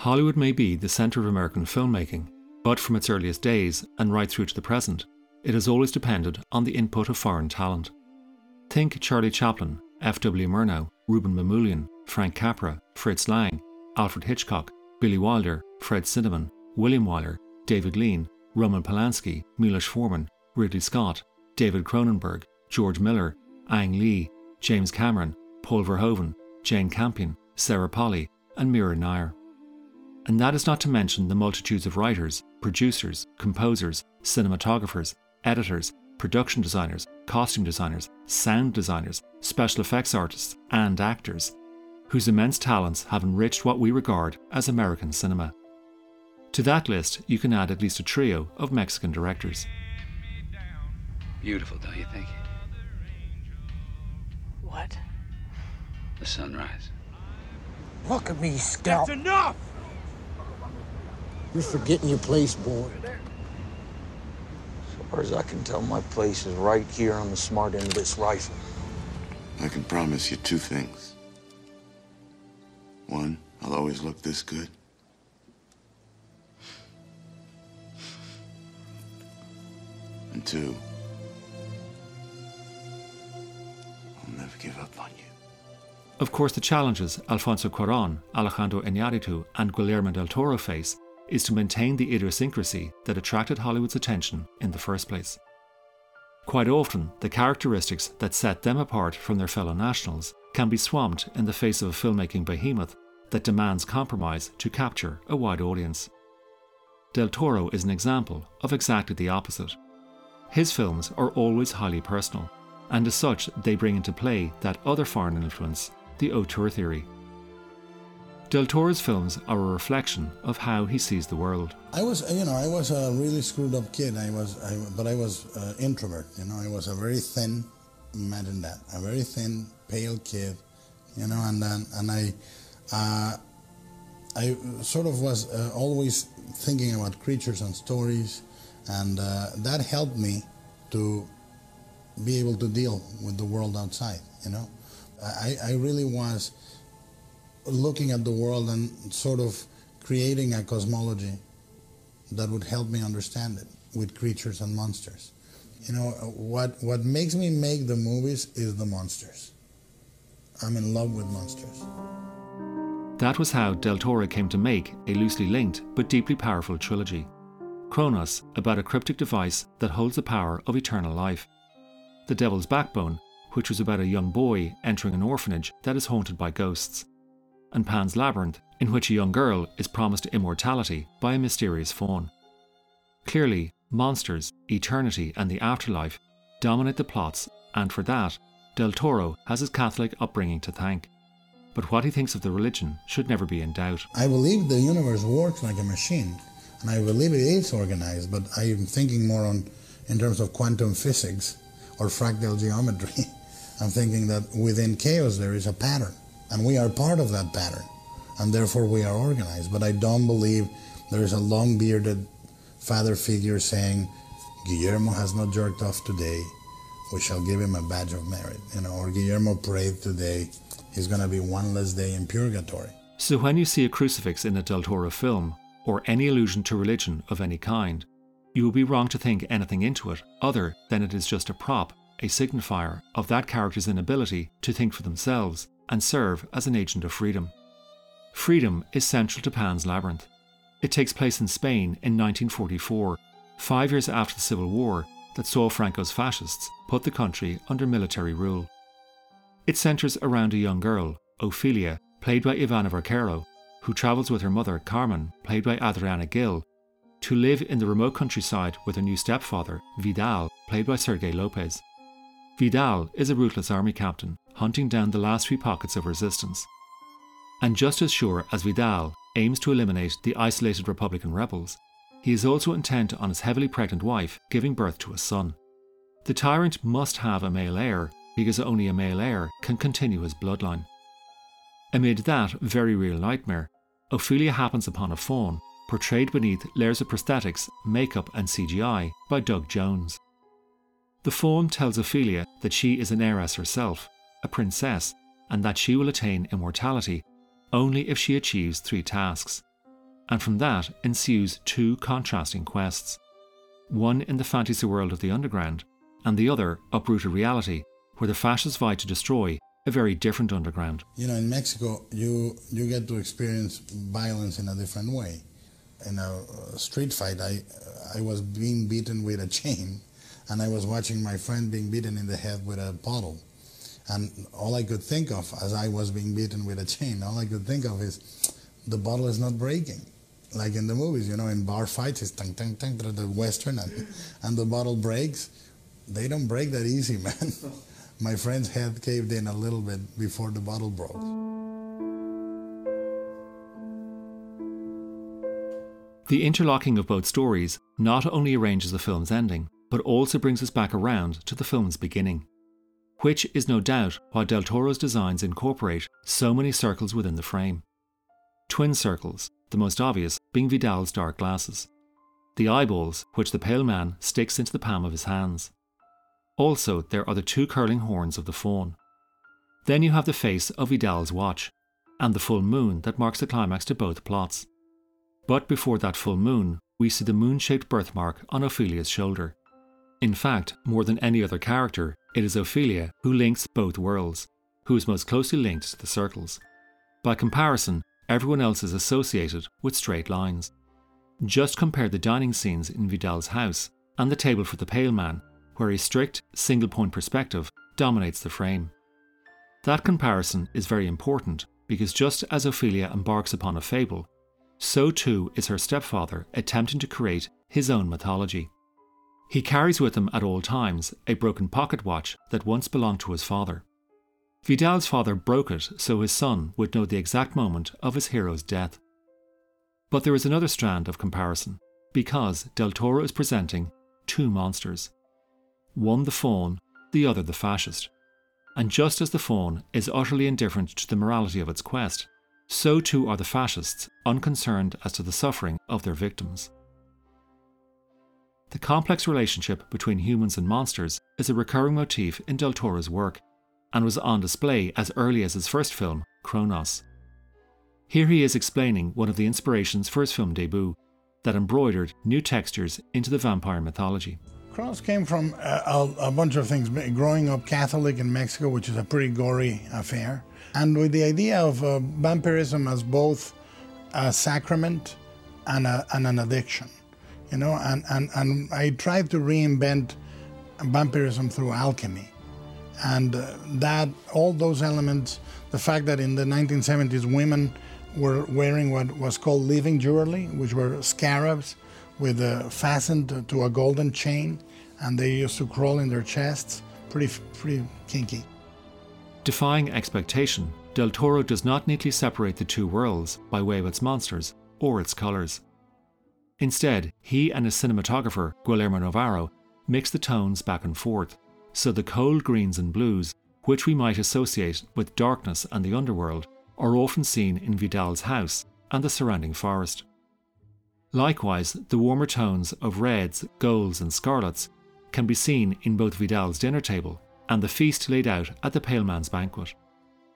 Hollywood may be the centre of American filmmaking, but from its earliest days and right through to the present, it has always depended on the input of foreign talent. Think Charlie Chaplin, F.W. Murnau, Rouben Mamoulian, Frank Capra, Fritz Lang, Alfred Hitchcock, Billy Wilder, Fred Zinnemann, William Wyler, David Lean, Roman Polanski, Milos Forman, Ridley Scott, David Cronenberg, George Miller, Ang Lee, James Cameron, Paul Verhoeven, Jane Campion, Sarah Polley, and Mira Nair. And that is not to mention the multitudes of writers, producers, composers, cinematographers, editors, production designers, costume designers, sound designers, special effects artists, and actors, whose immense talents have enriched what we regard as American cinema. To that list, you can add at least a trio of Mexican directors. Beautiful, don't you think? What? The sunrise. Look at me, Scout. That's enough! You're forgetting your place, boy. As far as I can tell, my place is right here on the smart end of this rifle. I can promise you two things. One, I'll always look this good. And two, I'll never give up on you. Of course, the challenges Alfonso Cuarón, Alejandro Iñárritu, and Guillermo del Toro face is to maintain the idiosyncrasy that attracted Hollywood's attention in the first place. Quite often, the characteristics that set them apart from their fellow nationals can be swamped in the face of a filmmaking behemoth that demands compromise to capture a wide audience. Del Toro is an example of exactly the opposite. His films are always highly personal, and as such, they bring into play that other foreign influence, the auteur theory. Del Toro's films are a reflection of how he sees the world. I was, you know, I was a really screwed up kid. I was, I, but I was uh, introvert. You know, I was a very thin. Imagine that, a very thin, pale kid. You know, and then and I, uh, I sort of was uh, always thinking about creatures and stories, and uh, that helped me to be able to deal with the world outside. You know, I, I really was looking at the world and sort of creating a cosmology that would help me understand it with creatures and monsters. You know, what, what makes me make the movies is the monsters. I'm in love with monsters. That was how Del Toro came to make a loosely linked but deeply powerful trilogy. Cronos, about a cryptic device that holds the power of eternal life. The Devil's Backbone, which was about a young boy entering an orphanage that is haunted by ghosts and Pan's Labyrinth, in which a young girl is promised immortality by a mysterious faun. Clearly, monsters, eternity, and the afterlife dominate the plots, and for that, Del Toro has his Catholic upbringing to thank. But what he thinks of the religion should never be in doubt. I believe the universe works like a machine, and I believe it is organized, but I am thinking more on in terms of quantum physics or fractal geometry. I'm thinking that within chaos there is a pattern and we are part of that pattern, and therefore we are organized. But I don't believe there is a long bearded father figure saying, Guillermo has not jerked off today, we shall give him a badge of merit. You know, or Guillermo prayed today, he's going to be one less day in purgatory. So when you see a crucifix in a Del Toro film, or any allusion to religion of any kind, you would be wrong to think anything into it other than it is just a prop, a signifier of that character's inability to think for themselves and serve as an agent of freedom. Freedom is central to Pan's Labyrinth. It takes place in Spain in 1944, five years after the Civil War that saw Franco's fascists put the country under military rule. It centres around a young girl, Ophelia, played by Ivana Baquero, who travels with her mother, Carmen, played by Adriana Gil, to live in the remote countryside with her new stepfather, Vidal, played by Sergi Lopez. Vidal is a ruthless army captain hunting down the last few pockets of resistance. And just as sure as Vidal aims to eliminate the isolated Republican rebels, he is also intent on his heavily pregnant wife giving birth to a son. The tyrant must have a male heir because only a male heir can continue his bloodline. Amid that very real nightmare, Ophelia happens upon a faun portrayed beneath layers of prosthetics, makeup, and CGI by Doug Jones. The faun tells Ophelia that she is an heiress herself a princess, and that she will attain immortality only if she achieves three tasks and from that ensues two contrasting quests one in the fantasy world of the underground, and the other uprooted reality, where the fascists vie to destroy a very different underground. You know, in Mexico, you you get to experience violence in a different way. In a uh, street fight, I I was being beaten with a chain, and I was watching my friend being beaten in the head with a bottle. And all I could think of as I was being beaten with a chain, all I could think of is the bottle is not breaking. Like in the movies, you know, in bar fights, it's tang, tang, tang, the western, and, and the bottle breaks. They don't break that easy, man. My friend's head caved in a little bit before the bottle broke. The interlocking of both stories not only arranges the film's ending, but also brings us back around to the film's beginning, which is no doubt why Del Toro's designs incorporate so many circles within the frame. Twin circles, the most obvious being Vidal's dark glasses, the eyeballs which the pale man sticks into the palm of his hands. Also, there are the two curling horns of the faun. Then you have the face of Vidal's watch, and the full moon that marks the climax to both plots. But before that full moon, we see the moon shaped birthmark on Ophelia's shoulder. In fact, more than any other character, it is Ophelia who links both worlds, who is most closely linked to the circles. By comparison, everyone else is associated with straight lines. Just compare the dining scenes in Vidal's house and the table for the pale man, where a strict, single point perspective dominates the frame. That comparison is very important because just as Ophelia embarks upon a fable, so too is her stepfather attempting to create his own mythology. He carries with him at all times a broken pocket watch that once belonged to his father. Vidal's father broke it so his son would know the exact moment of his hero's death. But there is another strand of comparison, because Del Toro is presenting two monsters one the faun, the other the fascist. And just as the faun is utterly indifferent to the morality of its quest, so too are the fascists unconcerned as to the suffering of their victims. The complex relationship between humans and monsters is a recurring motif in Del Toro's work, and was on display as early as his first film, Cronos. Here he is explaining one of the inspirations for his film debut that embroidered new textures into the vampire mythology. Cronos came from a, a, a, bunch of things. Growing up Catholic in Mexico, which is a pretty gory affair, and with the idea of uh, vampirism as both a sacrament and, a, and an addiction you know, and, and, and I tried to reinvent vampirism through alchemy. And uh, that, all those elements, the fact that in the 1970s women were wearing what was called living jewelry, which were scarabs with fastened to a golden chain, and they used to crawl in their chests. Pretty, pretty kinky. Defying expectation, Del Toro does not neatly separate the two worlds by way of its monsters or its colours. Instead, he and his cinematographer, Guillermo Navarro, mix the tones back and forth, so the cold greens and blues, which we might associate with darkness and the underworld, are often seen in Vidal's house and the surrounding forest. Likewise, the warmer tones of reds, golds, and scarlets can be seen in both Vidal's dinner table and the feast laid out at the Pale Man's banquet.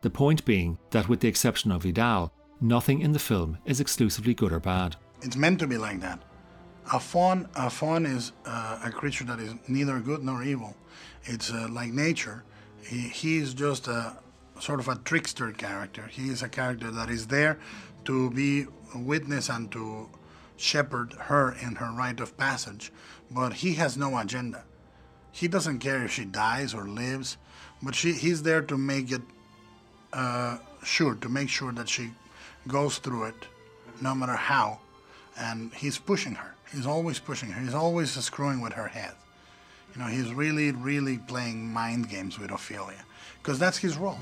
The point being that, with the exception of Vidal, nothing in the film is exclusively good or bad. It's meant to be like that. A faun, a faun is uh, a creature that is neither good nor evil. It's uh, like nature. He, he is just a sort of a trickster character. He is a character that is there to be a witness and to shepherd her in her rite of passage. But he has no agenda. He doesn't care if she dies or lives, but she, he's there to make it uh, sure, to make sure that she goes through it, no matter how and he's pushing her. He's always pushing her. He's always screwing with her head. You know, he's really, really playing mind games with Ophelia because that's his role.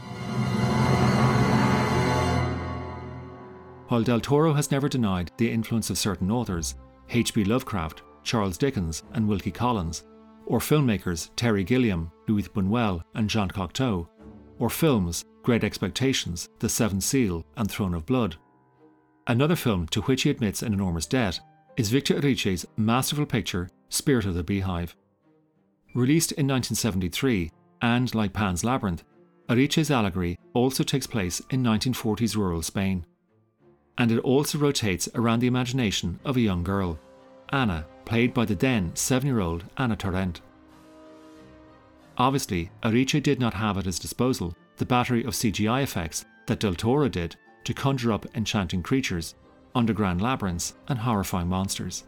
While Del Toro has never denied the influence of certain authors, H.P. Lovecraft, Charles Dickens, and Wilkie Collins, or filmmakers Terry Gilliam, Luis Buñuel, and Jean Cocteau, or films Great Expectations, The Seventh Seal, and Throne of Blood, Another film to which he admits an enormous debt is Victor Erice's masterful picture Spirit of the Beehive. Released in 1973, and like Pan's Labyrinth, Erice's allegory also takes place in 1940s rural Spain. and it also rotates around the imagination of a young girl, Anna, played by the then seven year old Anna Torrent. Obviously, Erice did not have at his disposal the battery of CGI effects that Del Toro did to conjure up enchanting creatures, underground labyrinths, and horrifying monsters.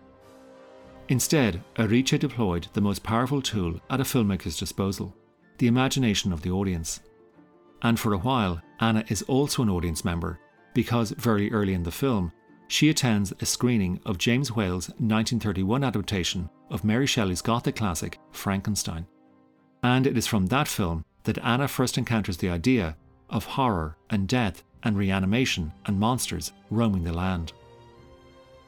Instead, Erice deployed the most powerful tool at a filmmaker's disposal the imagination of the audience. And for a while, Anna is also an audience member because very early in the film, she attends a screening of James Whale's 1931 adaptation of Mary Shelley's Gothic classic, Frankenstein. And it is from that film that Anna first encounters the idea of horror and death and reanimation and monsters roaming the land.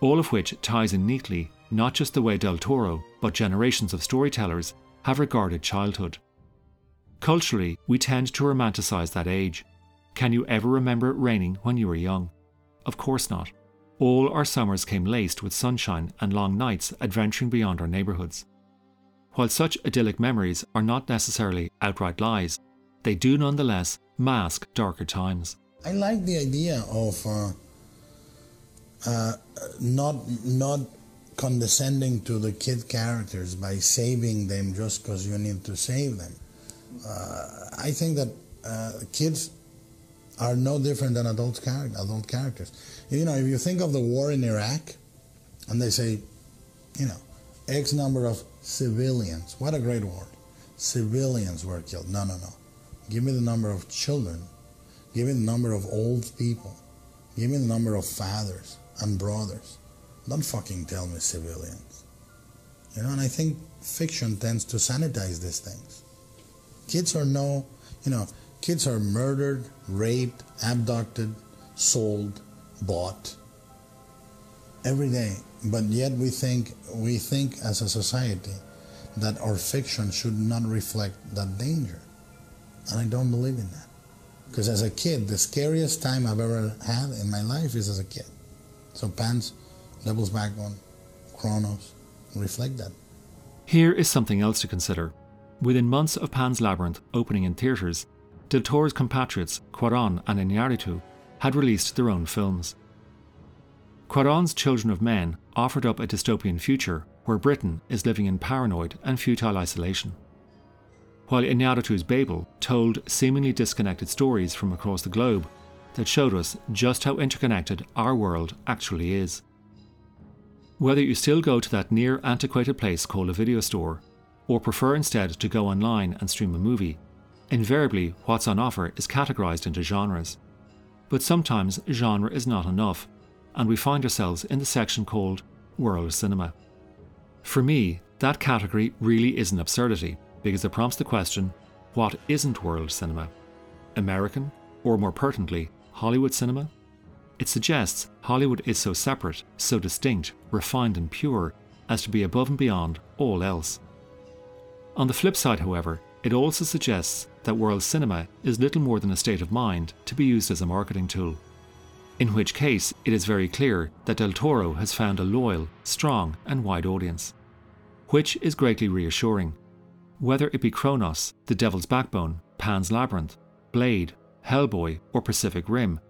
All of which ties in neatly not just the way Del Toro, but generations of storytellers have regarded childhood. Culturally, we tend to romanticize that age. Can you ever remember it raining when you were young? Of course not. All our summers came laced with sunshine and long nights adventuring beyond our neighbourhoods. While such idyllic memories are not necessarily outright lies, they do nonetheless mask darker times. I like the idea of uh, uh, not not condescending to the kid characters by saving them just because you need to save them. Uh, I think that uh, kids are no different than adult, char- adult characters. You know, if you think of the war in Iraq, and they say, you know, X number of civilians. What a great word. Civilians were killed. No, no, no. Give me the number of children. Give me the number of old people. Give me the number of fathers and brothers. Don't fucking tell me civilians. You know, and I think fiction tends to sanitize these things. Kids are no, you know, kids are murdered, raped, abducted, sold, bought every day. But yet we think we think as a society that our fiction should not reflect that danger. And I don't believe in that. Because as a kid, the scariest time I've ever had in my life is as a kid. So Pan's Devil's Backbone, Cronos reflect that. Here is something else to consider. Within months of Pan's Labyrinth opening in theatres, Del Toro's compatriots Cuarón and Iñárritu had released their own films. Cuarón's Children of Men offered up a dystopian future where Britain is living in paranoid and futile isolation. While Iñárritu's Babel told seemingly disconnected stories from across the globe that showed us just how interconnected our world actually is. Whether you still go to that near antiquated place called a video store, or prefer instead to go online and stream a movie, invariably what's on offer is categorized into genres. But sometimes genre is not enough, and we find ourselves in the section called World Cinema. For me, that category really is an absurdity because it prompts the question what isn't world cinema? American, or more pertinently, Hollywood cinema? It suggests Hollywood is so separate, so distinct, refined, and pure as to be above and beyond all else. On the flip side, however, it also suggests that world cinema is little more than a state of mind to be used as a marketing tool. In which case, it is very clear that Del Toro has found a loyal, strong, and wide audience. Which is greatly reassuring. Whether it be Cronos, The Devil's Backbone, Pan's Labyrinth, Blade, Hellboy, or Pacific Rim,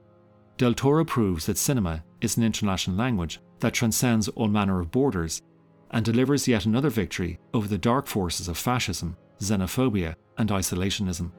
Del Toro proves that cinema is an international language that transcends all manner of borders and delivers yet another victory over the dark forces of fascism, xenophobia, and isolationism.